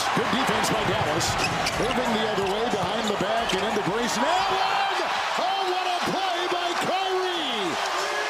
Good defense by Dallas. Moving the other way behind the back and into Grayson Allen. Oh, what a play by Kyrie!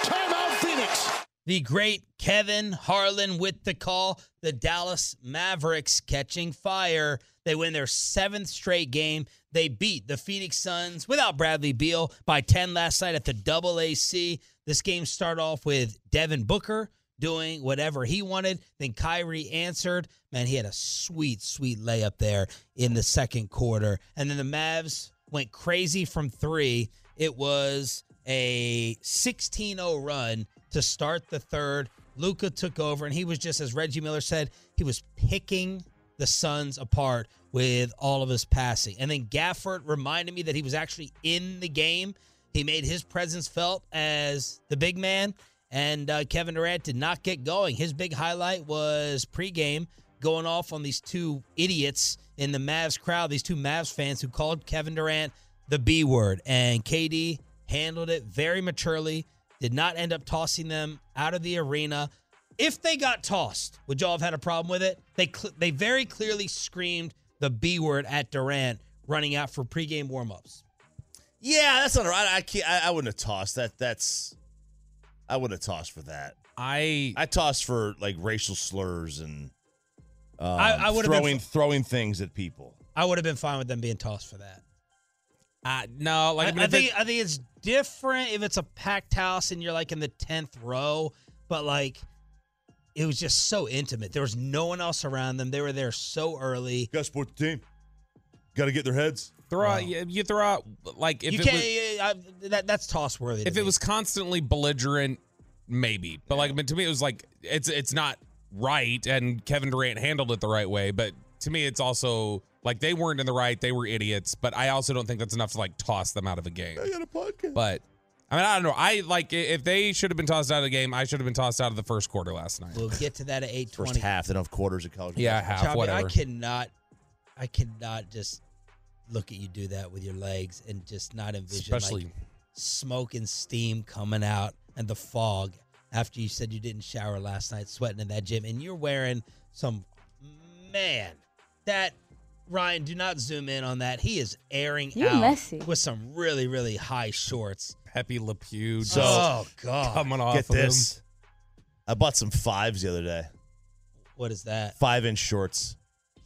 Timeout Phoenix. The great Kevin Harlan with the call. The Dallas Mavericks catching fire. They win their seventh straight game. They beat the Phoenix Suns without Bradley Beal by 10 last night at the Double AC. This game started off with Devin Booker doing whatever he wanted. Then Kyrie answered. Man, he had a sweet, sweet layup there in the second quarter. And then the Mavs went crazy from three. It was a 16 0 run to start the third. Luka took over, and he was just, as Reggie Miller said, he was picking the Suns apart with all of his passing. And then Gafford reminded me that he was actually in the game. He made his presence felt as the big man, and uh, Kevin Durant did not get going. His big highlight was pregame going off on these two idiots in the Mavs crowd, these two Mavs fans who called Kevin Durant the B word. And KD handled it very maturely, did not end up tossing them out of the arena. If they got tossed, would y'all have had a problem with it? They cl- they very clearly screamed the B word at Durant running out for pregame warmups. Yeah, that's not right. I. I, I wouldn't have tossed that. That's. I wouldn't have tossed for that. I I tossed for like racial slurs and. Um, I- I would've been throwing f- throwing things at people. I would have been fine with them being tossed for that. I no like I, I, mean, I think it- I think it's different if it's a packed house and you're like in the tenth row, but like it was just so intimate. There was no one else around them. They were there so early. Got to support the team. Got to get their heads. Throw out oh. you, you throw out like if you it can't. was I, that that's toss worthy. if it was constantly belligerent, maybe. But like, I mean, to me, it was like it's it's not right, and Kevin Durant handled it the right way. But to me, it's also like they weren't in the right; they were idiots. But I also don't think that's enough to like toss them out of a game. I got a podcast. But I mean, I don't know. I like i- if they should have been tossed out of the game, I should have been tossed out of the first quarter last night. we'll get to that at eight First twenty. half, they don't quarters of college. Yeah, basketball. half Choppy, whatever. I cannot, I cannot just look at you do that with your legs and just not envision Especially like smoke and steam coming out and the fog after you said you didn't shower last night, sweating in that gym, and you're wearing some man that. Ryan, do not zoom in on that. He is airing You out messy. with some really, really high shorts. Pepe Le Pew oh, So- just oh God, coming off Get of him. this. I bought some fives the other day. what is that? Five inch shorts.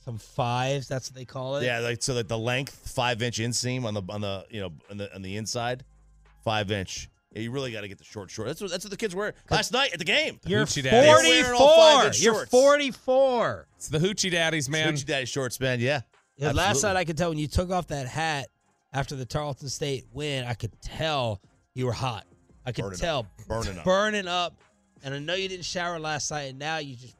Some fives? That's what they call it. Yeah, like so like the length, five inch inseam on the on the you know on the on the inside, five inch. Yeah, you really got to get the short short. That's what that's what the kids wear last night at the game. You're Hoochie daddy. They're wearing all 44. You're 44. It's the hoochie daddies, man. Hoochie daddy shorts, man. Yeah. Yeah, last night I could tell when you took off that hat after the Tarleton State win, I could tell you were hot. I could Burning tell up. Burning up. burning up. And I know you didn't shower last night, and now you just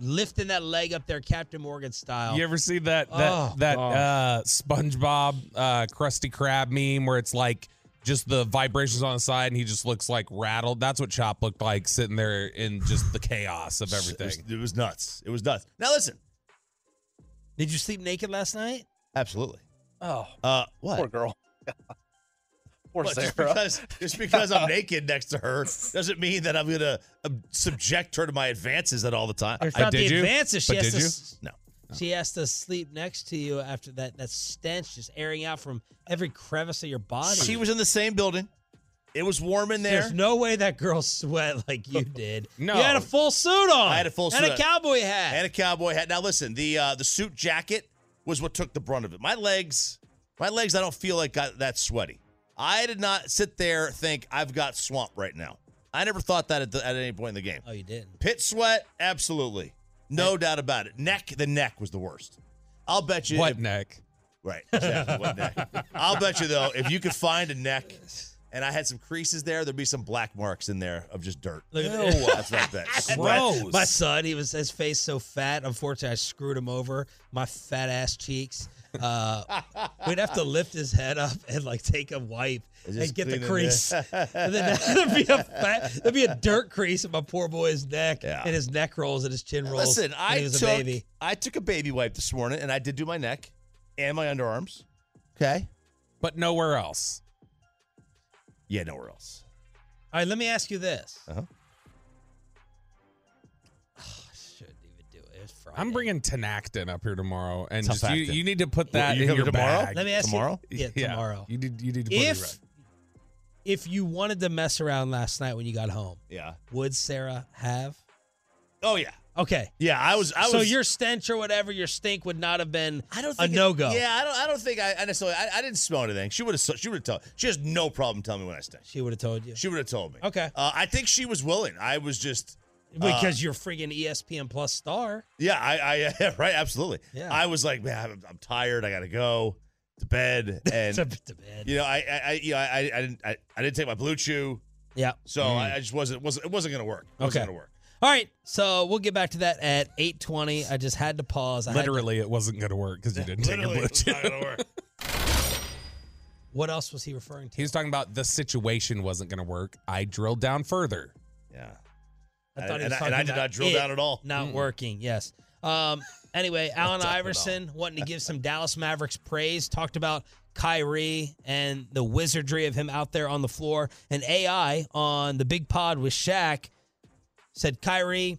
lifting that leg up there, Captain Morgan style. You ever see that that Oh, that gosh. uh SpongeBob uh Krusty Krab meme where it's like just the vibrations on the side and he just looks like rattled? That's what Chop looked like sitting there in just the chaos of It was, everything. it was nuts. It was nuts. Now listen, Did you sleep naked last night? absolutely. Oh, Uh, what? poor girl. poor What, Sarah. just because just because I'm naked next to her doesn't mean that I'm gonna uh, subject her to my advances at all the time. It's I not the you? advances. She But has did to. you? s- No. She has to sleep next to you after that. That stench just airing out from every crevice of your body. She was in the same building. It was warm in there. There's no way that girl sweat like you did. No. you had a full suit on. I had a full and suit a cowboy hat. and a cowboy hat. Now listen, the uh, the suit jacket was what took the brunt of it. My legs, my legs, I don't feel like got that sweaty. I did not sit there think I've got swamp right now. I never thought that at, the, at any point in the game. oh, you didn't. Pit sweat, absolutely, no doubt about it. Neck, the neck was the worst. I'll bet you. What if- neck? Right, exactly. what neck? I'll bet you though, if you could find a neck, and I had some creases there, there'd be some black marks in there of just dirt. Look at Ew, that's what I bet. Sweat. Gross. My son, he was his face so fat. Unfortunately, I screwed him over. My fat ass cheeks. Uh, we'd have to lift his head up and like take a wipe Just and get the crease. and then there'd be a fat, there'd be a dirt crease in my poor boy's neck, Yeah. and his neck rolls and his chin rolls. Listen, I he was took a baby. I took a baby wipe this morning, and I did do my neck and my underarms. Okay. But nowhere else. Yeah, nowhere else. All right, let me ask you this. Uh-huh. I'm bringing Tinactin up here tomorrow, and just you, you need to put that you in your it tomorrow? bag. Let me ask Tomorrow? you. Yeah, tomorrow. You need you need to put it If right. if you wanted to mess around last night when you got home, Yeah. would Sarah have? Oh yeah. Okay. Yeah, I was. I was. so your stench or whatever, your stink would not have been I don't a think it- no go. Yeah, I don't. I don't think I, I necessarily. I, I didn't smell anything. She would have. She would have told. She has no problem telling me when I stink. She would have told you. She would have told me. Okay. Uh, I think she was willing. I was just. Uh, because you're freaking ESPN Plus star. Yeah. I. I. right. Absolutely. Yeah. I was like, man, I'm, I'm tired. I gotta go to bed. And to, to bed. you know, I. I. I you know, I, I didn't. I, I didn't take my BlueChew. Yeah. So I, mm. I just wasn't. wasn't It wasn't gonna work. It wasn't Okay. gonna work. All right. So we'll get back to that at 8:20. I just had to pause. I had to- Literally, it wasn't going to work because you didn't take your blue it was chip. not gonna work. what else was he referring to? He was talking about the situation wasn't going to work. I drilled down further. Yeah. I And- thought he and was I- and I did not drill down at all. Not working. Yes. Um. Anyway, Allen Iverson wanting to give some Dallas Mavericks praise. Talked about Kyrie and the wizardry of him out there on the floor. And AI on the big pod with Shaq said Kyrie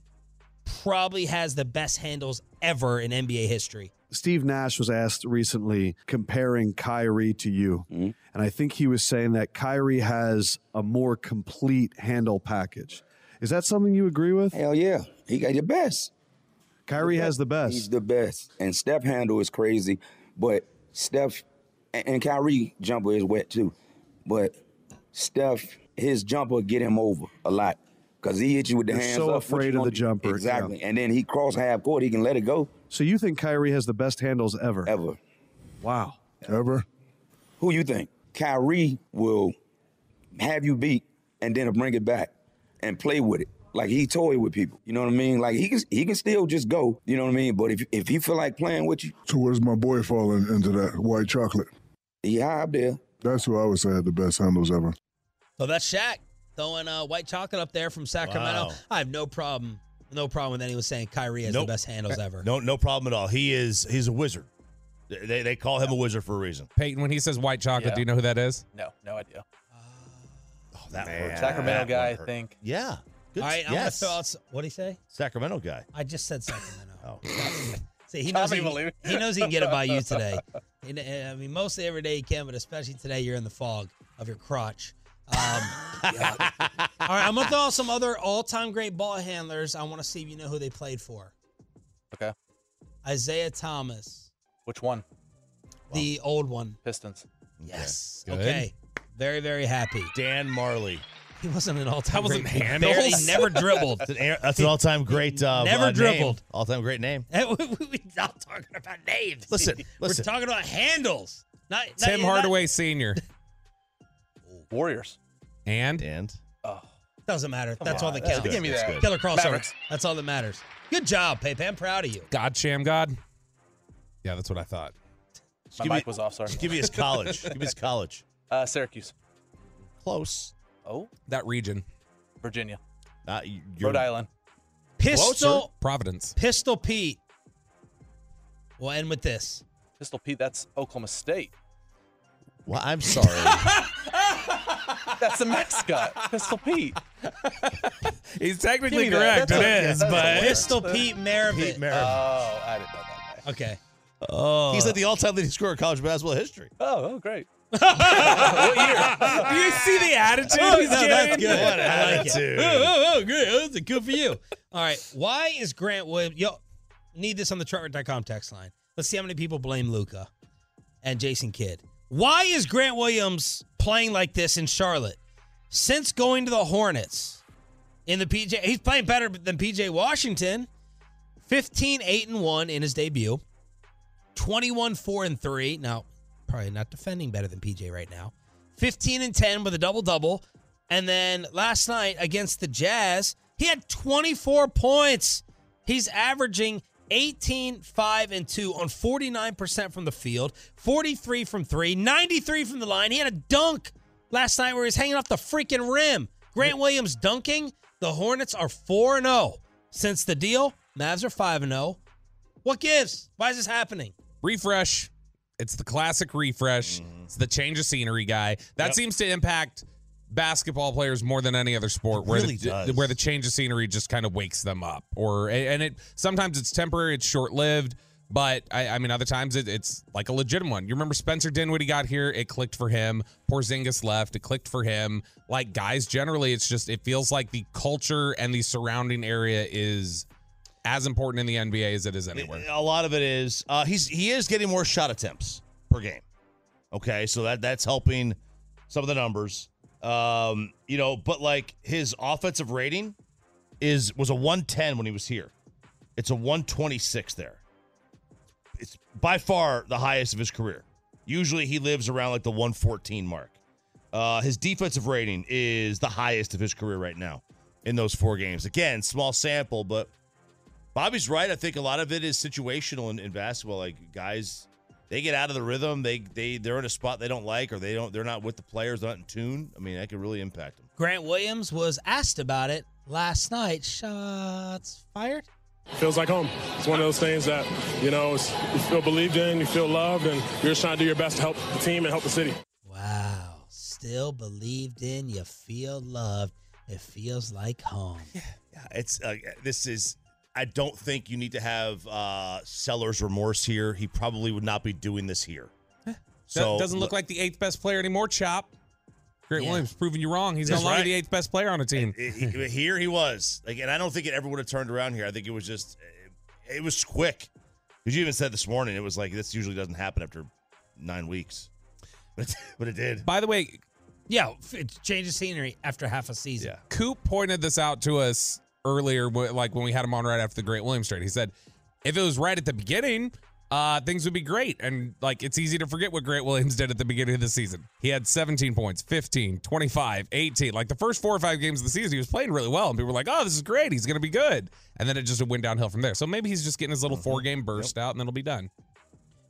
probably has the best handles ever in NBA history. Steve Nash was asked recently comparing Kyrie to you. And I think he was saying that Kyrie has a more complete handle package. Is that something you agree with? Hell yeah. He got the best. Kyrie has the best. He's the best. And Steph handle is crazy, but Steph and, and Kyrie jumper is wet too. But Steph, his jumper get him over a lot. Cause he hit you with the You're hands so up. Afraid of the do? jumper, yeah. Exactly. And then he cross half court, he can let it go So you think Kyrie has the best handles ever? ever. Wow. Ever? Who you think? Kyrie will have you beat and then bring it back and play with it. Like he toy with people. You know what I mean? Like he can he can still just go. You know what I mean? But if if he feel like playing with you, So where's my boy falling into that white chocolate? he high up there. That's who I would say had the best handles ever. So that's Shaq throwing uh, white chocolate up there from Sacramento. Wow. I have no problem, no problem with anyone saying Kyrie has Nope. the best handles ever. No, no problem at all. He is. He's a wizard. They, they call him a wizard for a reason. Peyton, when he says white chocolate, Yeah. do you know who that is? No, no idea. That Man. hurt. Sacramento That guy, I think. Yeah. Good. All right, I'm yes. gonna throw out. s- What do you say? Sacramento guy. I just said Sacramento. Oh. See, he knows he, Tommy Malou. he knows he can get it by you today. He kn- I mean, mostly every day he can, but especially today, you're in the fog of your crotch. Um, yeah. All right, I'm gonna throw out some other all-time great ball handlers. I want to see if you know who they played for. Okay. Isaiah Thomas, Which one? the old one. Pistons. Yes. Good. Okay. Very, very happy. Dan Majerle. He wasn't an all-time. That wasn't great. He handles? Barely never dribbled. That's an, that's an all-time great. Uh, Never uh, name. dribbled. All-time great name. We're not talking about names. Listen, We're talking about handles. Not, not- Tim not- Hardaway Sr. Warriors. And And Oh. Doesn't matter. That's all that That's counts. Give me that. Killer crossover. Mavericks. That's all that matters. Good job, Pepe. I'm proud of you. God Shammgod. Yeah, that's what I thought. My give me- mic was off, sorry. Give me his college. Give me his college. Uh, Syracuse. Close. Oh, That region. Virginia. Not you. Rhode Island. Pistol, Providence. Pistol Pete. We'll end with this. Pistol Pete, that's Oklahoma State. Well, I'm sorry. That's the mascot, Pistol Pete. He's technically Give me that. correct. It That's is, okay. but That's Pistol Pete Maravich. Pete Maravich. Oh, I didn't know that. guy. Okay. Oh. He's like the all-time leading scorer in college basketball history. Oh, oh, great. Do you see the attitude Oh, he's no, that's good. What I like it. attitude. Oh, oh, oh, good. Oh, that's good for you. All right. Why is Grant Williams? Yo, need this on the Chartwright.com text line. Let's see how many people blame Luka and Jason Kidd. Why is Grant Williams playing like this in Charlotte? Since going to the Hornets in the PJ, he's playing better than PJ Washington. 15 8 and 1 in his debut. 21 4 and 3. Now, probably not defending better than PJ right now. 15 and 10 with a double double. And then last night against the Jazz, he had 24 points. He's averaging 18, 5, and 2 on 49% from the field, 43 from 3, 93 from the line. He had a dunk last night where he was hanging off the freaking rim. Grant Williams dunking. The Hornets are 4 0 since the deal. Mavs are 5 0. What gives? Why is this happening? refresh. It's the classic refresh. Mm-hmm. It's the change of scenery guy. That Yep. seems to impact basketball players more than any other sport where really the does. where the change of scenery just kind of wakes them up or and it sometimes it's temporary it's short-lived but I, I mean other times it, it's like a legitimate one you remember Spencer Dinwiddie got here it clicked for him Porzingis left it clicked for him like guys generally it's just it feels like the culture and the surrounding area is as important in the NBA as it is anywhere A lot of it is uh, he's he is getting more shot attempts per game. Okay, so that that's helping some of the numbers. Um, you know, but like his offensive rating is was a 110 when he was here. It's a 126 there. It's by far the highest of his career. Usually he lives around like the 114 mark. Uh, his defensive rating is the highest of his career right now in those four games. Again, small sample, but Bobby's right. I think a lot of it is situational in, in basketball. Like guys, they get out of the rhythm. They they they're in a spot they don't like, or they don't. They're not with the players. Not in tune. I mean, that could really impact them. Grant Williams was asked about it last night. Shots fired. feels like home. It's one of those things that, you know, it's, you feel believed in, you feel loved, and you're just trying to do your best to help the team and help the city. Wow. Still believed in. You feel loved. It feels like home. Yeah, it's uh, this is. I don't think you need to have uh, seller's remorse here. He probably would not be doing this here. Eh, so doesn't look like the eighth best player anymore chop Grant Yeah. Williams proving you wrong. He's That's no longer right. the eighth best player on a eh, team. Eh, it- it- here he was. Like, and I don't think it ever would have turned around here. I think it was just, it, it was quick. Because you even said this morning, it was like this usually doesn't happen after nine weeks, but but it did. By the way, Yeah, it changes scenery after half a season. Yeah. Coop pointed this out to us earlier, like when we had him on right after the Grant Williams trade. He said, if it was right at the beginning, uh, things would be great. And like, it's easy to forget what Grant Williams did at the beginning of the season. He had 17 points, 15, 25, 18. Like the first four or five games of the season, he was playing really well. And people were like, oh, this is great. He's going to be good. And then it just went downhill from there. So maybe he's just getting his little four game burst out and then it'll be done.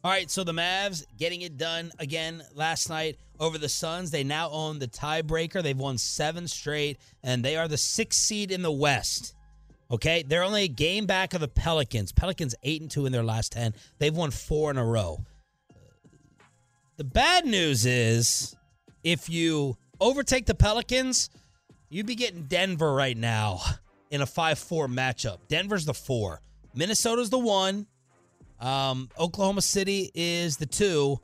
All right, so the Mavs getting it done again last night over the Suns. They now own the tiebreaker. They've won seven straight, and they are the sixth seed in the West. Okay, they're only a game back of the Pelicans. Pelicans eight and two in their last ten. They've won four in a row. The bad news is, if you overtake the Pelicans, you'd be getting Denver right now in a five-four matchup. Denver's the four. Minnesota's the one. Um, Oklahoma City is the two.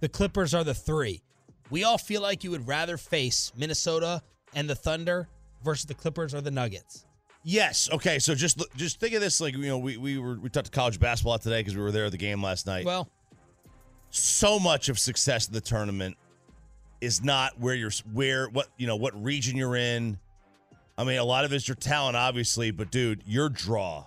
The Clippers are the three. We all feel like you would rather face Minnesota and the Thunder versus the Clippers or the Nuggets. Yes. Okay. So just just think of this like you know we we were we talked to college basketball today because we were there at the game last night. Well, so much of success in the tournament is not where you're where what you know what region you're in. I mean, a lot of it's your talent, obviously, but dude, your draw,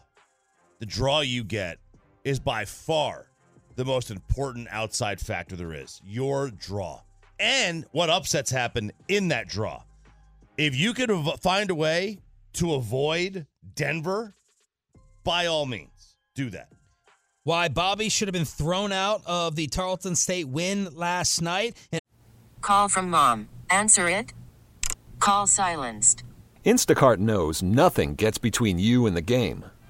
the draw you get, is by far the most important outside factor there is. Your draw and what upsets happen in that draw. If you could av- find a way to avoid Denver, by all means, do that. why Bobby should have been thrown out of the Tarleton State win last night. And Call from mom. Answer it. Call silenced. Instacart knows nothing gets between you and the game.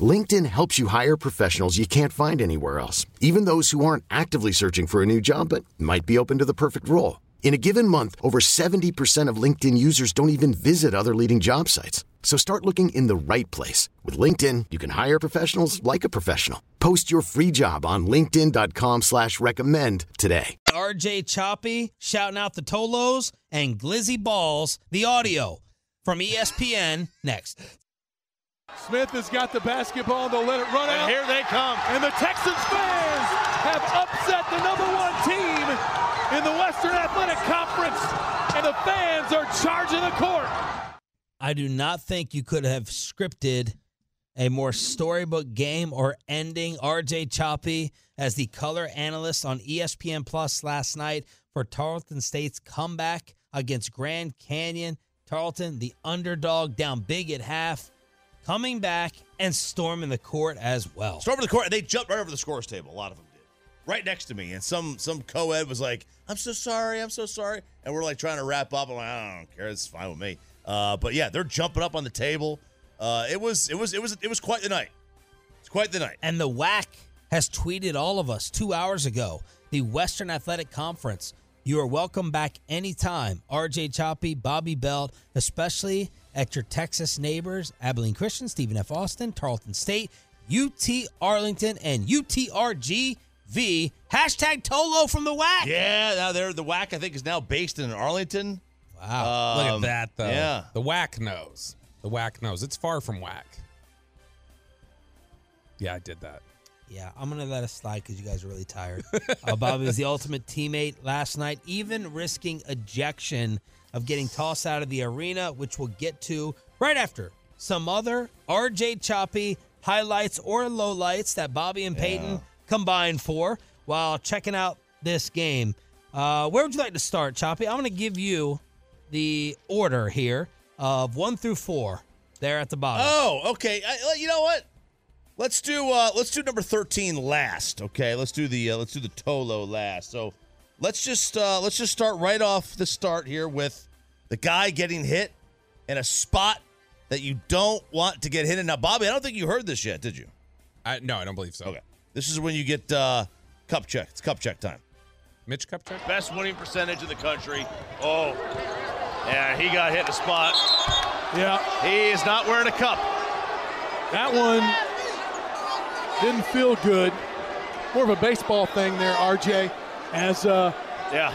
LinkedIn helps you hire professionals you can't find anywhere else, even those who aren't actively searching for a new job but might be open to the perfect role. In a given month, over 70% of LinkedIn users don't even visit other leading job sites. So start looking in the right place. With LinkedIn, you can hire professionals like a professional. Post your free job on linkedin.com slash recommend today. RJ Choppy shouting out the Tolos and Glizzy Balls, the audio from ESPN next. Smith has got the basketball. They'll let it run And out. here they come. And the Texans fans have upset the number one team in the Western Athletic Conference. And the fans are charging the court. I do not think you could have scripted a more storybook game or ending RJ Choppy as the color analyst on ESPN Plus last night for Tarleton State's comeback against Grand Canyon. Tarleton, the underdog, down big at half, coming back and storming the court as well. Storming the court, and they jumped right over the scores table. A lot of them did, right next to me. And some some co-ed was like, "I'm so sorry, I'm so sorry," and we're like trying to wrap up. I'm like, "I don't care, it's fine with me." Uh, but yeah, they're jumping up on the table. Uh, it was it was it was it was quite the night. It's quite the night. And the WAC has tweeted all of us two hours ago. The Western Athletic Conference. You are welcome back anytime. RJ Choppy, Bobby Belt, especially at your Texas neighbors, Abilene Christian, Stephen F. Austin, Tarleton State, UT Arlington, and UTRGV. Hashtag Tolo from the WAC. Yeah, now they're the WAC. I think is now based in Arlington. Wow, Look at Um, that, though. Yeah, The WAC knows. The WAC knows. It's far from whack. Yeah, I did that. Yeah, I'm gonna let it slide because you guys are really tired. uh, Bobby was the ultimate teammate last night, even risking ejection of getting tossed out of the arena, which we'll get to right after some other RJ Choppy highlights or lowlights that Bobby and Peyton combined for while checking out this game. Uh, where would you like to start, Choppy? I'm gonna give you the order here of one through four there at the bottom. Oh, okay. I, you know what? Let's do uh let's do number 13 last. Okay, let's do the uh, let's do the Tolo last. So, let's just uh let's just start right off the start here with the guy getting hit in a spot that you don't want to get hit in. Now, Bobby, I don't think you heard this yet, did you? I, no, I don't believe so. Okay. This is when you get uh cup check. It's cup check time. Mitch cup check. Best winning percentage in the country. Oh, yeah, he got hit in a spot. Yeah, He is not wearing a cup. that one didn't feel good. More of a baseball thing there, RJ. As uh, Yeah,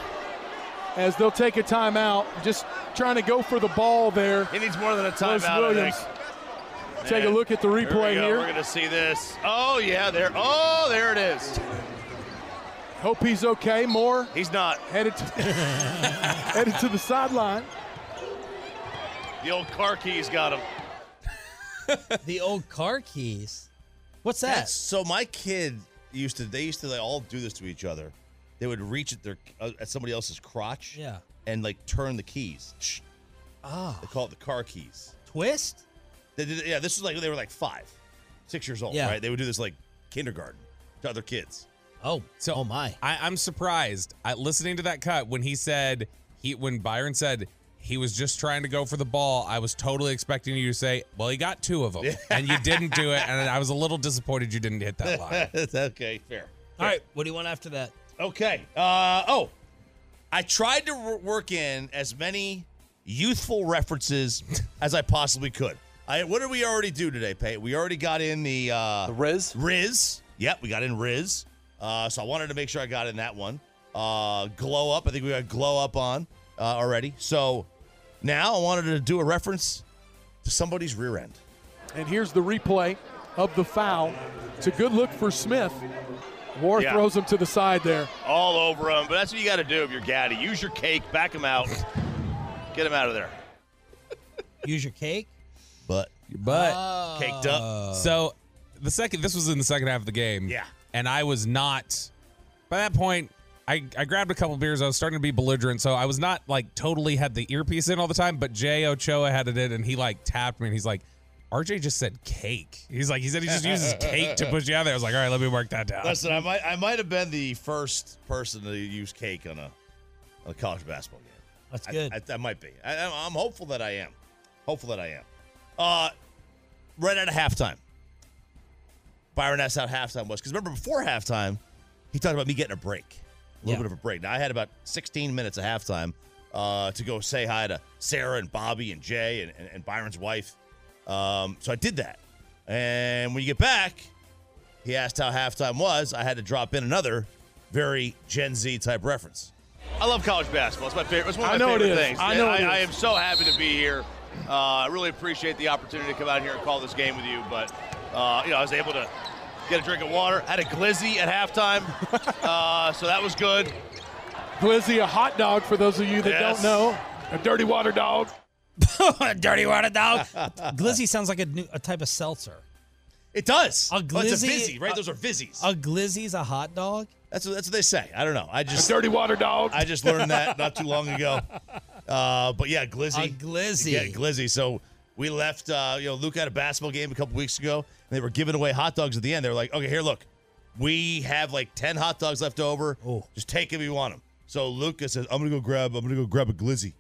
as they'll take a timeout, just trying to go for the ball there. he needs more than a Wes timeout. I Williams. Take a look at the Here we replay go. here. We're gonna see this. Oh yeah, there. Oh, there it is. Hope he's okay. More He's not. headed to, headed to the sideline. The old car keys got him. The old car keys. What's that? That's- so my kid used to they used to like all do this to each other. They would reach at their uh, at somebody else's crotch Yeah. and like turn the keys. Shh. Ah, They call it the car keys. twist. They did, yeah, this was like they were like five, six years old, Yeah. right? They would do this like kindergarten to other kids. Oh, So oh my. I, I'm surprised. I, listening to that cut when he said he when Byron said he was just trying to go for the ball, I was totally expecting you to say, "Well, he got two of them," and you didn't do it, and I was a little disappointed you didn't hit that line. okay, fair. All right, what do you want after that? Okay. Uh, oh, I tried to w- work in as many youthful references as I possibly could. I, what did we already do today, Pate? We already got in the uh, The Riz? Riz. Yep, we got in Riz. Uh, so I wanted to make sure I got in that one. Uh, glow up. I think we got glow up on uh, already. So now I wanted to do a reference to somebody's rear end. And here's the replay of the foul. It's a good look for Smith. War Yeah. throws him to the side there. all over him. But that's what you got to do if you're Gaddy. Use your cake, back him out, get him out of there. Use your cake. But But oh. caked up. So the second this was in the second half of the game. Yeah. And I was not by that point, I, I grabbed a couple beers. I was starting to be belligerent, so I was not like totally had the earpiece in all the time, but Jay Ochoa had it in and he like tapped me and he's like, RJ just said cake. He's like, he said he just uses cake to push you out there. I was like, all right, let me mark that down. Listen, I might I might have been the first person to use cake on a on a college basketball game. That's good. I, I might be. I, I'm- I'm hopeful that I am. Hopeful that I am. Uh, right at of halftime, Byron asked how halftime was because remember before halftime, he talked about me getting a break, a little Yeah. bit of a break. Now I had about 16 minutes of halftime uh, to go say hi to Sarah and Bobby and Jay and, and, and Byron's wife. Um, so I did that, and when you get back, he asked how halftime was. I had to drop in another very Gen Z type reference. I love college basketball. It's my favorite. It's one of I my know it favorite is. things. I know And it I, I am so happy to be here. Uh, I really appreciate the opportunity to come out here and call this game with you. But uh, you know, I was able to get a drink of water. Had a glizzy at halftime, uh, so that was good. Glizzy, a hot dog for those of you that Yes. don't know. A dirty water dog. Dirty water dog. Glizzy sounds like a, new, a type of seltzer. It does. A Oh, it's a glizzy, fizzy, right? a- Those are fizzies. A glizzy's a hot dog. That's what, that's what they say. I don't know. I just dirty water dog. I just learned that not too long ago. Uh, but yeah, glizzy. A glizzy. Yeah, glizzy. So we left. Uh, you know, Luke had a basketball game a couple weeks ago, and they were giving away hot dogs at the end. They were like, "Okay, here, look, we have like ten hot dogs left over. Oh. Just take them if you want them." So Lucas says, "I'm gonna go grab. I'm gonna go grab a glizzy."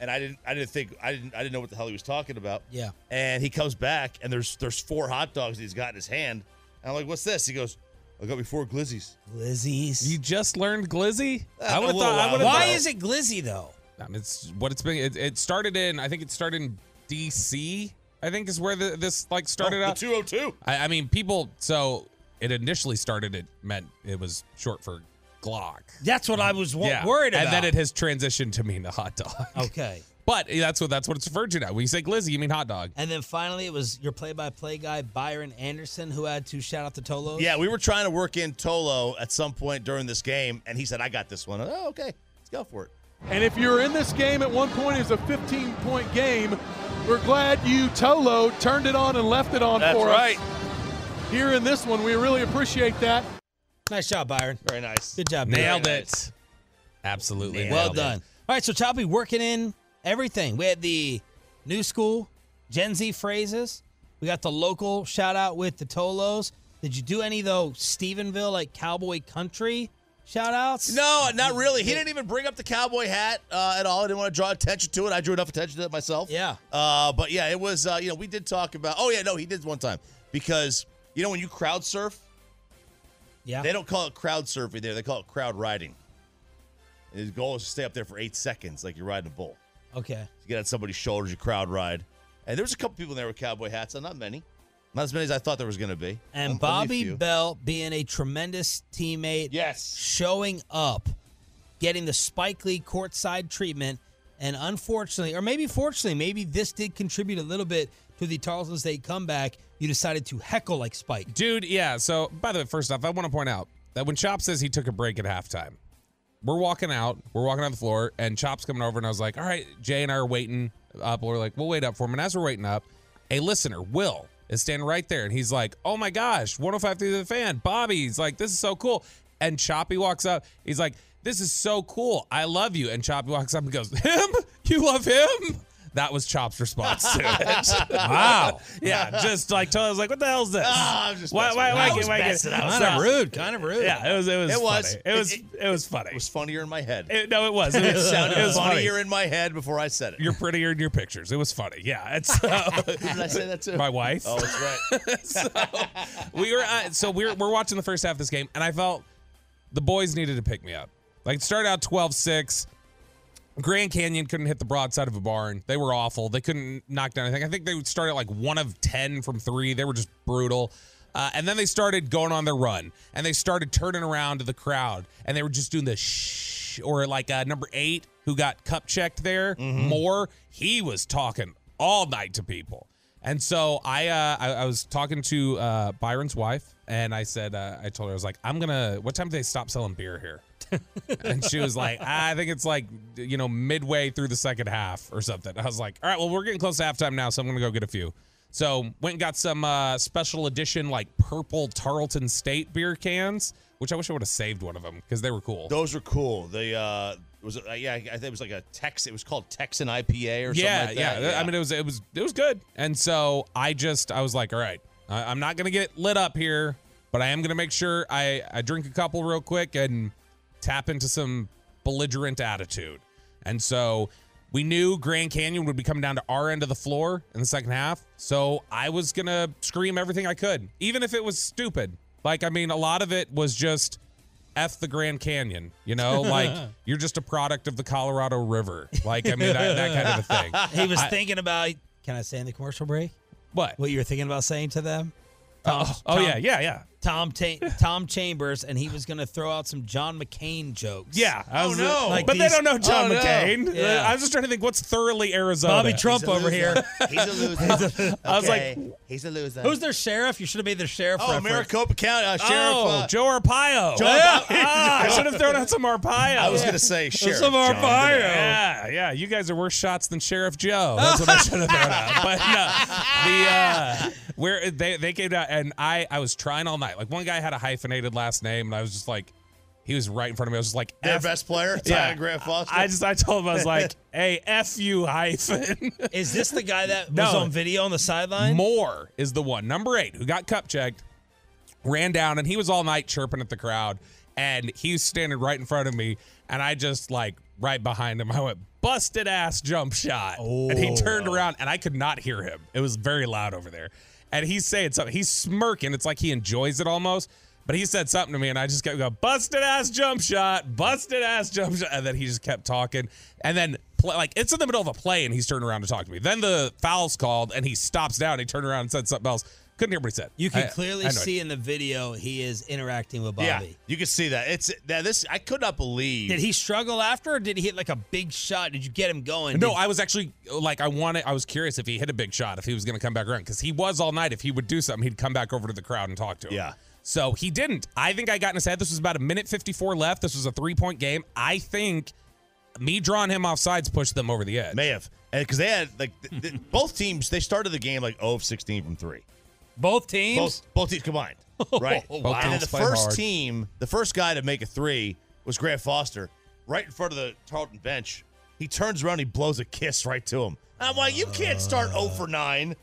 And I didn't. I didn't think. I didn't. I didn't know what the hell he was talking about. Yeah. And he comes back, and there's there's four hot dogs that he's got in his hand. And I'm like, "What's this?" He goes, "I got me four glizzies." Glizzies. you just learned glizzy? Uh, I a would have thought. I while would ago. Why is it glizzy though? I mean, it's what it's been. It, it started in. I think it started in D.C. I think is where the, this like started oh, out. The 202. I, I mean, people. So it initially started. It meant it was short for Glock. That's what I was wo- yeah, worried about. and then it has transitioned to mean a hot dog. Okay. But that's what that's what it's referred to now. When you say glizzy, you mean hot dog. And then finally, it was your play-by-play guy Byron Anderson who had to shout out the Tolos. Yeah, we were trying to work in Tolo at some point during this game, and he said, "I got this one." Oh, okay, let's go for it. And if you're in this game at one point, it's a 15 point game. We're glad you, Tolo, turned it on and left it on That's for right. us. Here in this one, we really appreciate that. Nice job, Byron. Very nice. Good job. Nailed Byron. it. Absolutely. Nailed Well nailed it. done. All right, so Choppy working in everything. We had the new school Gen Z phrases. We got the local shout out with the Tolos. Did you do any though Stephenville like cowboy country shout outs? No, not really. He didn't even bring up the cowboy hat uh, at all. I didn't want to draw attention to it. I drew enough attention to it myself. Yeah. Uh, but yeah, it was. Uh, you know, we did talk about. Oh yeah, no, he did one time because you know when you crowd surf, Yeah. they don't call it crowd surfing there. They call it crowd riding. His goal is to stay up there for eight seconds, like you're riding a bull. Okay. You get on somebody's shoulders, you crowd ride. And there was a couple people in there with cowboy hats, and not many. Not as many as I thought there was going to be. And Bobby. Bell being a tremendous teammate. Yes. Showing up, getting the Spike Lee courtside treatment. And unfortunately, or maybe fortunately, maybe this did contribute a little bit to the Tarleton State comeback. You decided to heckle like Spike. Dude, yeah. So, by the way, first off, I want to point out that when Chop says he took a break at halftime, we're walking out, we're walking on the floor, and Chop's coming over, and I was like, all right, Jay and I are waiting up. We're like, we'll wait up for him. And as we're waiting up, a listener, Will, is standing right there, and he's like, oh my gosh, 105 through the fan, Bobby's like, this is so cool. And Choppy walks up, he's like, this is so cool. I love you. And Choppy walks up and goes, him? You love him? That was Chop's response to it. wow. Yeah, just like totally I was like, what the hell is this? Ah, I'm just why, why, why, why, was why, messing. I was Kind of rude. Kind of rude. Yeah, it was. It was. It was. Funny. It was. It- It, was funny. It was funnier in my head. It- no, it was. It, It was, sounded it was funnier funny. in my head before I said it. You're prettier in your pictures. It was funny. Yeah, it's. Uh, Who did I say that to? My wife. Oh, that's right. so we were. Uh, so we're we're watching the first half of this game, and I felt the boys needed to pick me up. Like it started out 12-6. Grand Canyon couldn't hit the broadside of a barn. They were awful. They couldn't knock down anything. I think they would start at like one of 10 from three. They were just brutal. Uh, and then they started going on their run and they started turning around to the crowd and they were just doing the shh or like uh, number eight who got cup checked there more. He was talking all night to people. And so I, uh, I, I was talking to uh, Byron's wife and I said, uh, I told her, I was like, I'm gonna. What time do they stop selling beer here? and she was like, I think it's like, you know, midway through the second half or something. I was like, all right, well, we're getting close to halftime now, so I'm gonna go get a few. So went and got some uh, special edition like purple Tarleton State beer cans, which I wish I would have saved one of them because they were cool. Those are cool. They uh was it, uh, yeah, I think it was like a Tex. It was called Texan IPA or something yeah, like that. yeah, I mean, it was it was it was good. And so I just I was like, all right, I, I'm not gonna get lit up here, but I am gonna make sure I I drink a couple real quick and tap into some belligerent attitude. And so we knew Grand Canyon would be coming down to our end of the floor in the second half. So I was gonna scream everything I could, even if it was stupid. Like I mean, a lot of it was just. F the Grand Canyon, you know, like you're just a product of the Colorado River. Like, I mean, that, that kind of a thing. He was I- thinking about. Can I say in the commercial break? What? What you were thinking about saying to them? Oh, oh, yeah, yeah, yeah. Tom Ta- Tom Chambers, and he was going to throw out some John McCain jokes. Yeah. I oh was- no! but they don't know John McCain. Yeah. I was just trying to think what's thoroughly Arizona. Bobby Trump over here. He's a loser. I was like, he's a loser. Who's their sheriff? You should have made their sheriff. Oh, reference. Maricopa County uh, Sheriff. oh, uh, Joe Arpaio. Joe Yeah. Arpaio. Ah, I should have thrown out some Arpaio. I was gonna say Sheriff. some John, Arpaio. but, Yeah, yeah. You guys are worse shots than Sheriff Joe. That's what I should have thrown out. But no, the uh, where they they came out, and I I was trying all night. Like one guy had a hyphenated last name, and I was just like, he was right in front of me. I was just like, Their F- best player, Yeah. Ty Grant Foster. I just I told him I was like, hey, f you hyphen. Is this the guy that was on video on the sideline? Moore is the one, number eight, who got cup checked, ran down, and he was all night chirping at the crowd. And he was standing right in front of me, and I just like right behind him. I went busted ass jump shot, and he turned oh. around, and I could not hear him. It was very loud over there, and he's saying something. He's smirking. It's like he enjoys it almost. But he said something to me, and I just kept going, busted ass jump shot, busted ass jump shot. And then he just kept talking. And then, play, like, it's in the middle of a play, and he's turning around to talk to me. Then the foul's called, and he stops down. He turned around and said something else. Couldn't hear what he said. You can I- clearly I see in the video he is interacting with Bobby. yeah, you can see that. It's that this. I could not believe. Did he struggle after, or did he hit like a big shot? Did you get him going? No, Did- I was actually like, I wanted, I was curious if he hit a big shot, if he was going to come back around, because he was all night. If he would do something, he'd come back over to the crowd and talk to him. Yeah. So he didn't. I think I got in his head. This was about a minute 54 left. This was a three point game. I think me drawing him off sides pushed them over the edge. May have, because they had like th- th- both teams. They started the game like 0 of 16 from three. Both teams. Both both teams combined, right? Both And then the play first hard. team, the first guy to make a three was Grant Foster, right in front of the Tarleton bench. He turns around, he blows a kiss right to him. I'm like, you can't start 0 for 9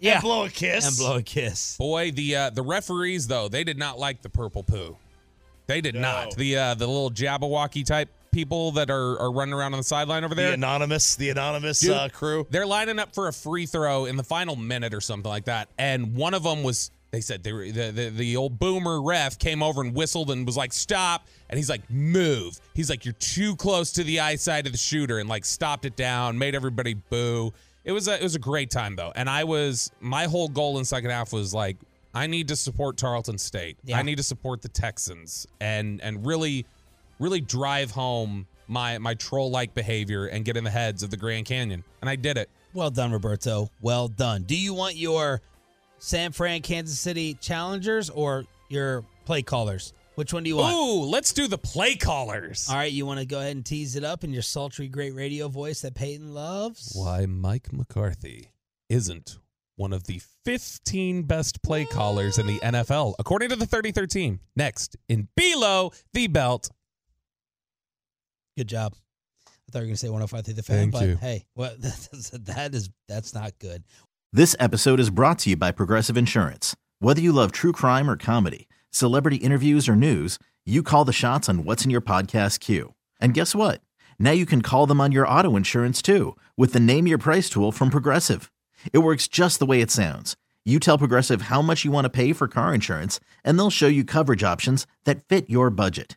Yeah. and blow a kiss. and blow a kiss. Boy, the uh, the referees though they did not like the purple poo. They did No. not. The uh, the little Jabberwocky type people that are, are running around on the sideline over there? the there. anonymous, the anonymous Dude, uh, crew. They're lining up for a free throw in the final minute or something like that, and one of them was. They said they were the, the the old boomer ref came over and whistled and was like stop, and he's like move. He's like you're too close to the eyesight of the shooter, and like stopped it down, made everybody boo. It was a it was a great time though, and I was my whole goal in second half was like I need to support Tarleton State. Yeah. I need to support the Texans and and really really drive home my my troll like behavior and get in the heads of the Grand Canyon. And I did it. Well done, Roberto. Well done. Do you want your San Fran, Kansas City challengers or your play callers? Which one do you want? Ooh, let's do the play callers. All right, you want to go ahead and tease it up in your sultry, great radio voice that Peyton loves? Why Mike McCarthy isn't one of the 15 best play callers in the NFL, according to the 3013. Next, in Below the Belt. Good job. I thought you were going to say 105 through the fan, Thank but you. hey, what that is that's not good. This episode is brought to you by Progressive Insurance. Whether you love true crime or comedy, celebrity interviews or news, you call the shots on what's in your podcast queue. And guess what? Now you can call them on your auto insurance too with the Name Your Price tool from Progressive. It works just the way it sounds. You tell Progressive how much you want to pay for car insurance, and they'll show you coverage options that fit your budget.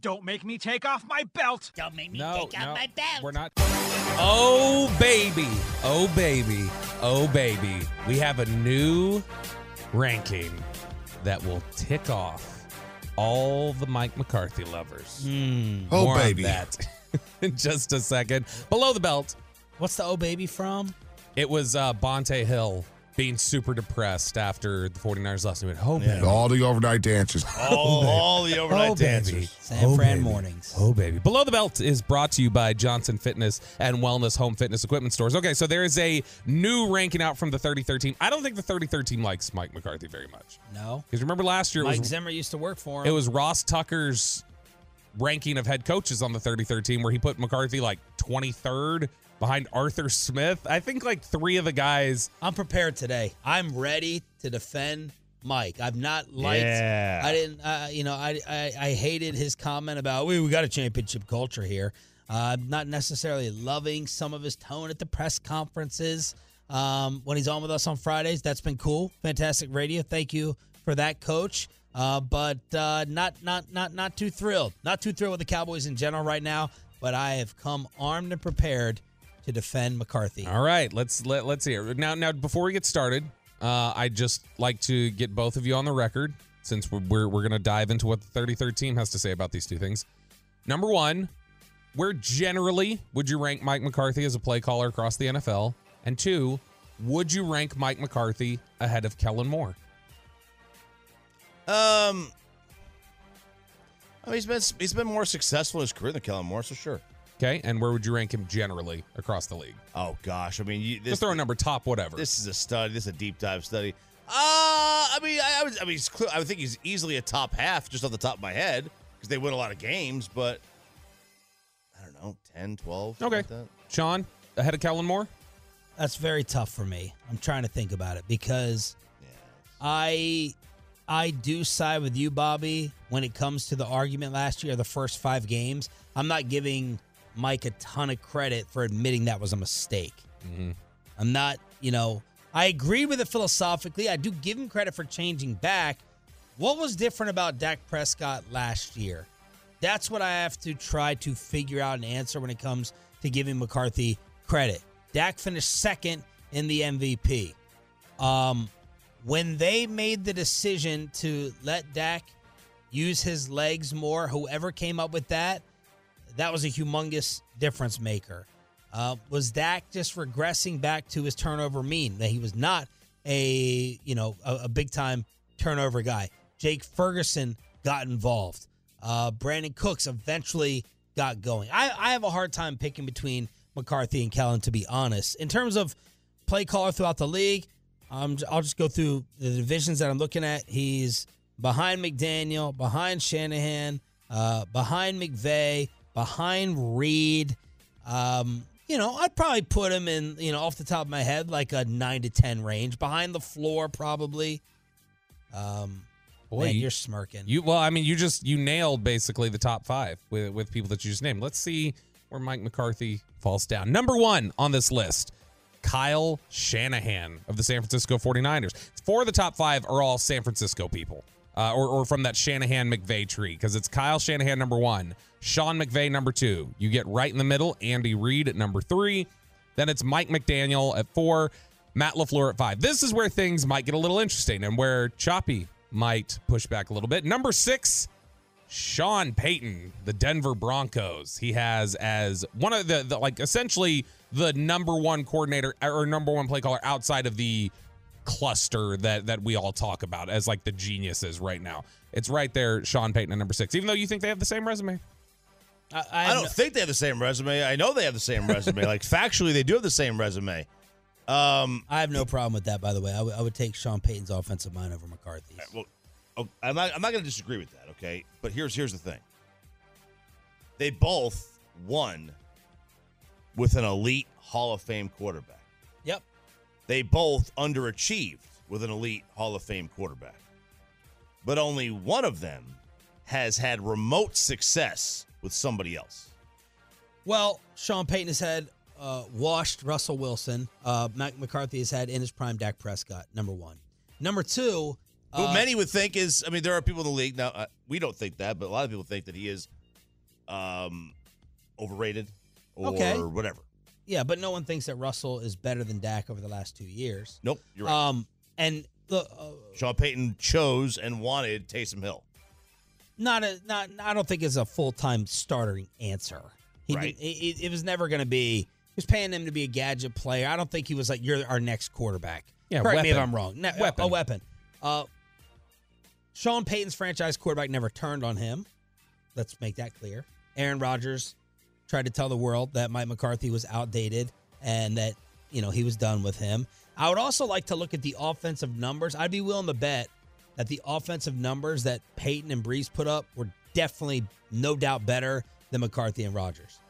Don't make me take off my belt. Don't make me No, take off my belt. We're not. Oh, baby. Oh, baby. Oh, baby. We have a new ranking that will tick off all the Mike McCarthy lovers. Oh, More on baby. that in just a second. Below the belt. What's the oh baby from? It was uh, Bonte Hill being super depressed after the 49ers lost. Oh, he went, oh, baby. All the overnight dances. All, all the overnight Oh, baby. Oh, San Oh, Fran baby. mornings. Oh, baby. Below the Belt is brought to you by Johnson Fitness and Wellness Home Fitness Equipment Stores. Okay, so there is a new ranking out from the 33rd team. I don't think the 33rd team likes Mike McCarthy very much. No. Because remember last year, it Mike was, Zimmer used to work for him. it was Ross Tucker's ranking of head coaches on the 33rd team where he put McCarthy like 23rd behind Arthur Smith. I think like three of the guys. I'm prepared today. I'm ready to defend Mike. I've not liked. Yeah. I didn't. Uh, you know, I, I I hated his comment about we we got a championship culture here. Uh, I'm not necessarily loving some of his tone at the press conferences um, when he's on with us on Fridays. That's been cool, fantastic radio. Thank you for that, Coach. Uh, but uh, not not not not too thrilled. Not too thrilled with the Cowboys in general right now. But I have come armed and prepared to defend McCarthy. All right, let's let let's hear now. Now, before we get started, uh, I'd just like to get both of you on the record since we're we're, we're going to dive into what the 33rd team has to say about these two things. Number one, where generally would you rank Mike McCarthy as a play caller across the NFL? And two, would you rank Mike McCarthy ahead of Kellen Moore? Um, I mean, he's been he's been more successful in his career than Kellen Moore, so sure. Okay, and where would you rank him generally across the league? Oh gosh, I mean, you, this, Just throw a number top, whatever. This is a study. This is a deep dive study. Uh, I mean, I, I was, I mean, he's clear, I would think he's easily a top half, just off the top of my head, because they win a lot of games. But I don't know, 10, 12. Okay, like that. Sean ahead of Kellen Moore. That's very tough for me. I'm trying to think about it because I I do side with you, Bobby, when it comes to the argument last year, the first five games. I'm not giving Mike a ton of credit for admitting that was a mistake. I'm not, you know, I agree with it philosophically. I do give him credit for changing back. What was different about Dak Prescott last year? That's what I have to try to figure out and answer when it comes to giving McCarthy credit. Dak finished second in the MVP. Um, when they made the decision to let Dak use his legs more, whoever came up with that, that was a humongous difference maker. Uh, was Dak just regressing back to his turnover mean? That he was not a you know a, a big time turnover guy. Jake Ferguson got involved. Uh, Brandin Cooks eventually got going. I, I have a hard time picking between McCarthy and Kellen, to be honest. In terms of play caller throughout the league, um, I'll just go through the divisions that I'm looking at. He's behind McDaniel, behind Shanahan, uh, behind McVay, behind Reid. Um, you know, I'd probably put him in, you know, off the top of my head, like a nine to ten range. Behind LaFleur, probably. Um, Boy, man, you- you're smirking. You well, I mean, you just you nailed basically the top five with with people that you just named. Let's see where Mike McCarthy falls down. Number one on this list, Kyle Shanahan of the San Francisco 49ers. Four of the top five are all San Francisco people. Uh, or, or from that Shanahan McVay tree, because it's Kyle Shanahan number one, Sean McVay number two. You get right in the middle, Andy Reid at number three. Then it's Mike McDaniel at four, Matt LaFleur at five. This is where things might get a little interesting and where Choppy might push back a little bit. Number six, Sean Payton, the Denver Broncos. He has as one of the, the like essentially the number one coordinator or number one play caller outside of the cluster that that we all talk about as like the geniuses right now. It's right there, Sean Payton at number six. Even though you think they have the same resume. I, I, don't think they have the same resume. I know they have the same resume. like factually, they do have the same resume. Um, I have no problem with that. By the way, I would- would take Sean Payton's offensive mind over McCarthy's. well, oh, I'm not. I'm not going to disagree with that. Okay, but here's here's the thing. They both won with an elite Hall of Fame quarterback. Yep. They both underachieved with an elite Hall of Fame quarterback. But only one of them has had remote success with somebody else. Well, Sean Payton has had uh, washed Russell Wilson. Uh, Mac McCarthy has had in his prime Dak Prescott. Number one. Number two. Who uh, many would think is, I mean, there are people in the league now. Uh, we don't think that, but a lot of people think that he is um, overrated or Okay. whatever. Yeah, but no one thinks that Russell is better than Dak over the last two years. Nope, you're right. Um, and the uh, Sean Payton chose and wanted Taysom Hill. Not a not. I don't think is a full time starting answer. He Right. did, it, it was never going to be. He was paying him to be a gadget player. I don't think he was like you're our next quarterback. Yeah, correct me if. I'm wrong. Ne- Weapon. A weapon. Uh, Sean Payton's franchise quarterback never turned on him. Let's make that clear. Aaron Rodgers tried to tell the world that Mike McCarthy was outdated and that you know he was done with him. I would also like to look at the offensive numbers. I'd be willing to bet that the offensive numbers that Payton and Brees put up were definitely, no doubt, better than McCarthy and Rodgers.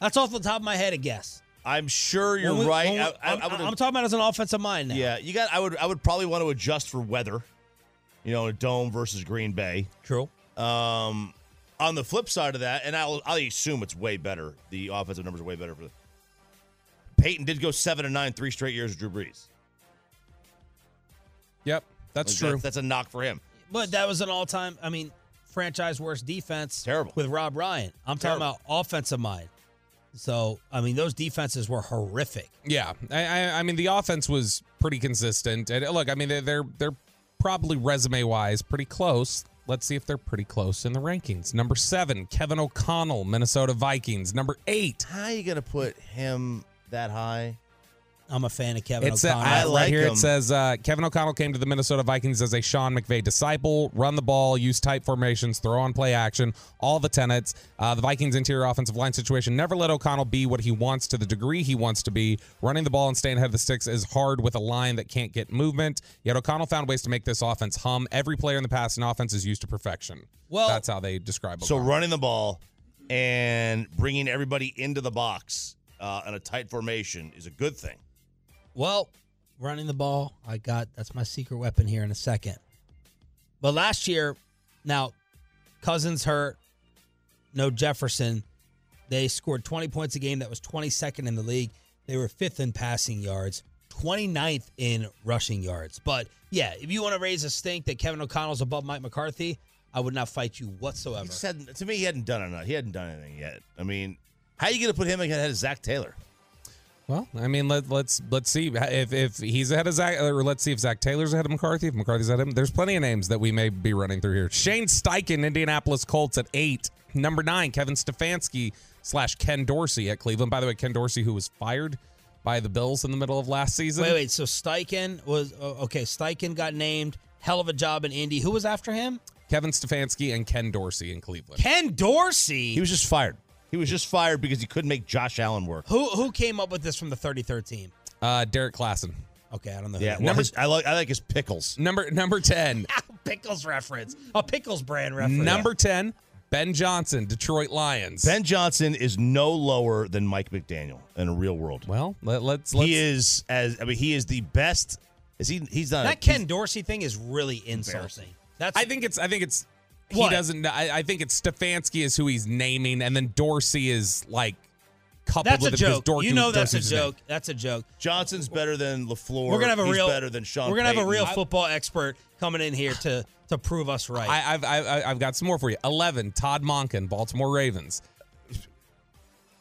That's off the top of my head, a guess. I'm sure you're we- right. we- I, I, I'm, I would- I'm talking about as an offensive mind now. Yeah, you got. I would. I would probably want to adjust for weather. You know, a dome versus Green Bay. True. Um, on the flip side of that, and I'll, I'll assume it's way better. The offensive numbers are way better for. The, Payton did go seven and nine three straight years with Drew Brees. Yep, that's Like, true. That's, that's a knock for him. But that was an all time, I mean, franchise worst defense. Terrible. With Rob Ryan. I'm talking Terrible. about offensive mind. So, I mean, those defenses were horrific. Yeah, I, I, I mean the offense was pretty consistent, and uh, look, I mean they're they're, they're probably resume wise pretty close. Let's see if they're pretty close in the rankings. Number seven, Kevin O'Connell, Minnesota Vikings. Number eight, How are you gonna put him that high? I'm a fan of Kevin It's O'Connell. I, I right like here. him. It says uh, Kevin O'Connell came to the Minnesota Vikings as a Sean McVay disciple. Run the ball, use tight formations, throw on play action, all the tenets. Uh, the Vikings' interior offensive line situation never let O'Connell be what he wants to the degree he wants to be. Running the ball and staying ahead of the sticks is hard with a line that can't get movement. Yet O'Connell found ways to make this offense hum. Every player in the passing offense is used to perfection. Well- that's how they describe. So running the ball and bringing everybody into the box uh, in a tight formation is a good thing. Well, running the ball, I got that's my secret weapon here in a second. But last year, now Cousins hurt, no Jefferson. They scored 20 points a game. That was 22nd in the league. They were fifth in passing yards, 29th in rushing yards. But yeah, if you want to raise a stink that Kevin O'Connell's above Mike McCarthy, I would not fight you whatsoever. He said to me, he hadn't done enough. He hadn't done anything yet. I mean, how are you going to put him ahead of Zach Taylor? Well, I mean, let, let's let's see if if he's ahead of Zach, or let's see if Zach Taylor's ahead of McCarthy. If McCarthy's ahead of him, there's plenty of names that we may be running through here. Shane Steichen, Indianapolis Colts at eight. Number nine, Kevin Stefanski slash Ken Dorsey at Cleveland. By the way, Ken Dorsey, who was fired by the Bills in the middle of last season. Wait, wait. So Steichen was oh, okay. Steichen got named. Hell of a job in Indy. Who was after him? Kevin Stefanski and Ken Dorsey in Cleveland. Ken Dorsey. He was just fired. He was just fired because he couldn't make Josh Allen work. Who who came up with this from the 33rd team? Uh, Derrik Klassen. Okay, I don't know. who Yeah, well, Number- his- I like I like his pickles. Number number ten. pickles reference. A pickles brand reference. Number ten, Ben Johnson, Detroit Lions. Ben Johnson is no lower than Mike McDaniel in a real world. Well, let, let's let's he is as I mean he is the best. Is he? He's not. that Ken Dorsey thing is really insulting. That's I think it's. I think it's. What? He doesn't. I, I think it's Stefanski is who he's naming, and then Dorsey is like coupled that's with a joke. Dorsey, you know that's a Dorsey's his name. joke. That's a joke. Johnson's better than Lafleur. We're gonna have a He's real better than Sean. We're gonna have a real football expert coming in here to to prove us right. I, I've, I've I've got some more for you. Eleven, Todd Monken, Baltimore Ravens.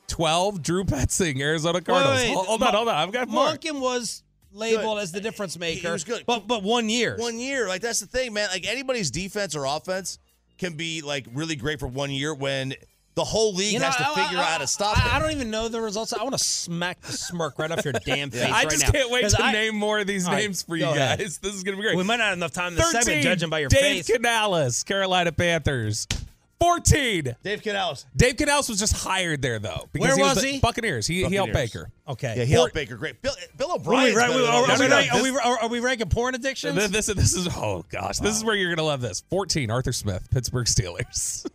Twelve, Drew Petzing, Arizona Cardinals. Wait, wait, hold, hold on, hold on. I've got more. Monken was labeled as the difference maker. He was good. but but one year. One year, like that's the thing, man. Like anybody's defense or offense can be like really great for one year when the whole league You know, has to I- figure I- out how to stop I, it. I don't even know the results. I want to smack the smirk right off your damn face I right just now. can't wait to I- name more of these All right, names for you go ahead. guys. This is gonna be great. We might not have enough time in the segment judging by your Dave face. Canales, Carolina Panthers. 14. Dave Canales. Dave Canales was just hired there though. Where he was the he? Buccaneers. He, he helped Baker. Okay. Yeah, he helped Baker. Great. Bill, Bill O'Brien. right, we- are, are, we, rank- are, we, are, are we ranking porn addictions? This, this, this is oh gosh, this is where you're gonna love this. 14. Arthur Smith, Pittsburgh Steelers.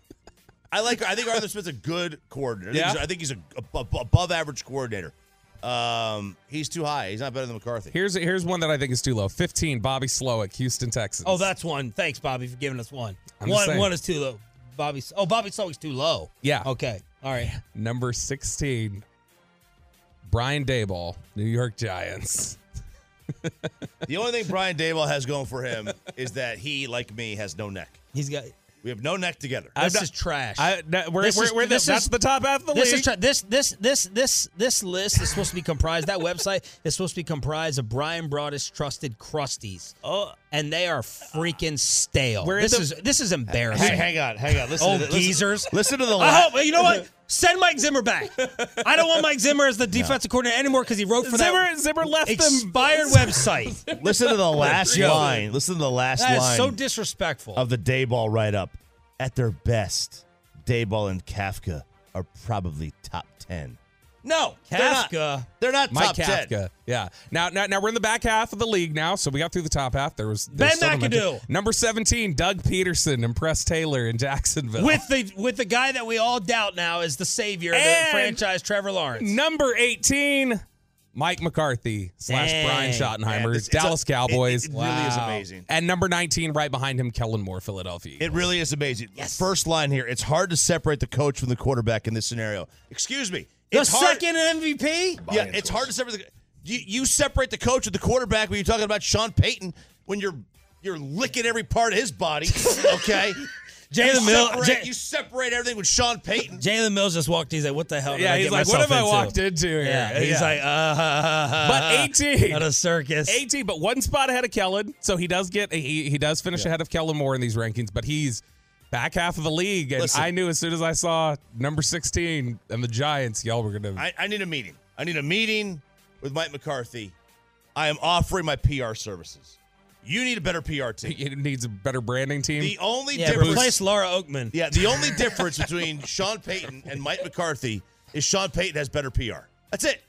I like. I think Arthur Smith's a good coordinator. I think Yeah? he's, I think he's a, a- above average coordinator. Um, he's too high. He's not better than McCarthy. Here's here's one that I think is too low. 15. Bobby Slowik, Houston Texans. oh, that's one. Thanks, Bobby, for giving us one. I'm one one is too low. Bobby. Oh, Bobby Slowik's too low. yeah. Okay. All right. Number 16. Brian Daboll, New York Giants. The only thing Brian Daboll has going for him is that he, like me, has no neck. He's got. We have no neck together. This is trash. I, that, we're, This we're, is- we're the- this that's is- the top half of the This league. is tra- this this this this this list is supposed to be comprised. That website is supposed to be comprised of Brian Broadus trusted crusties, oh, and they are freaking stale. This the- is this is embarrassing. Hang, hang on, hang on. Listen, Old to, listen, geezers. Listen to the. I hope you know what. Send Mike Zimmer back. I don't want Mike Zimmer as the defensive coordinator anymore because he wrote for Zimmer, that Zimmer left them. expired website. Listen to the last Joe. line. Listen to the last That is line so disrespectful. of the Daboll write up. At their best, Daboll and Kafka are probably top ten. No, they're not. Kafka. They're not Mike top Kafka. ten. Yeah. Now, now, now we're in the back half of the league now, so we got through the top half. There was Ben there's still momentum. McAdoo. Number 17, Doug Pederson and Press Taylor in Jacksonville. with the with the guy that we all doubt now is the savior of the franchise, Trevor Lawrence. Number 18, Mike McCarthy slash Dang. Brian Schottenheimer, Man, it's- it's Dallas a- Cowboys. It, it really is Wow. amazing. and number 19, right behind him, Kellen Moore, Philadelphia. It really is amazing. Yes. First line here. It's hard to separate the coach from the quarterback in this scenario. Excuse me. The It's hard, second MVP. Yeah, it's hard to separate the. You, you separate the coach and the quarterback when you're talking about Sean Payton when you're you're licking every part of his body. Okay. Jalen you Mills- separate, J- you separate everything with Sean Payton. Jalen Mills just walked. He's like, "What the hell?" Did Yeah, I he's get like, what myself have I walked into here? Yeah, he's Yeah. like, uh, But 18. at a circus. 18, but one spot ahead of Kellen. So he does get he, he does finish ahead of Kellen Moore in these rankings, but he's back half of the league. And Listen. I knew as soon as I saw number 16 and the Giants, y'all were gonna I, I need a meeting. I need a meeting with Mike McCarthy. I am offering my PR services. You need a better PR team. it needs a better branding team. The only Yeah, difference. replace Laura Oakman. Yeah, the only difference between Sean Payton and Mike McCarthy is Sean Payton has better PR. That's it.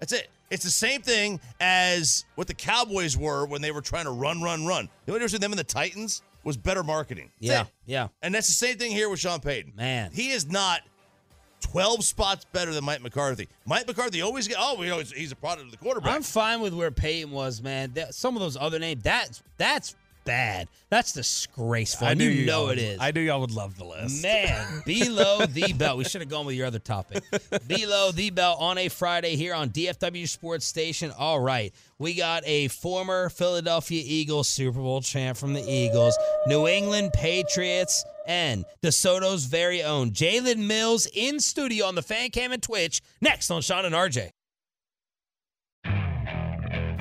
That's it. It's the same thing as what the Cowboys were when they were trying to run, run, run. The only difference between them and the Titans was better marketing. That's Yeah, it. yeah. And that's the same thing here with Sean Payton. Man. He is not 12 spots better than Mike McCarthy. Mike McCarthy always get, oh, you know, he's, he's a product of the quarterback. I'm fine with where Payton was, man. That, some of those other names, that's that's bad. That's disgraceful. I knew you know y'all- it is. I knew y'all would love the list. Man, below the belt. We should have gone with your other topic. below the belt on a Friday here on DFW Sports Station. All right. We got a former Philadelphia Eagles Super Bowl champ from the Eagles, New England Patriots, and DeSoto's very own Jalen Mills in studio on the fan cam and Twitch. Next on Sean and RJ.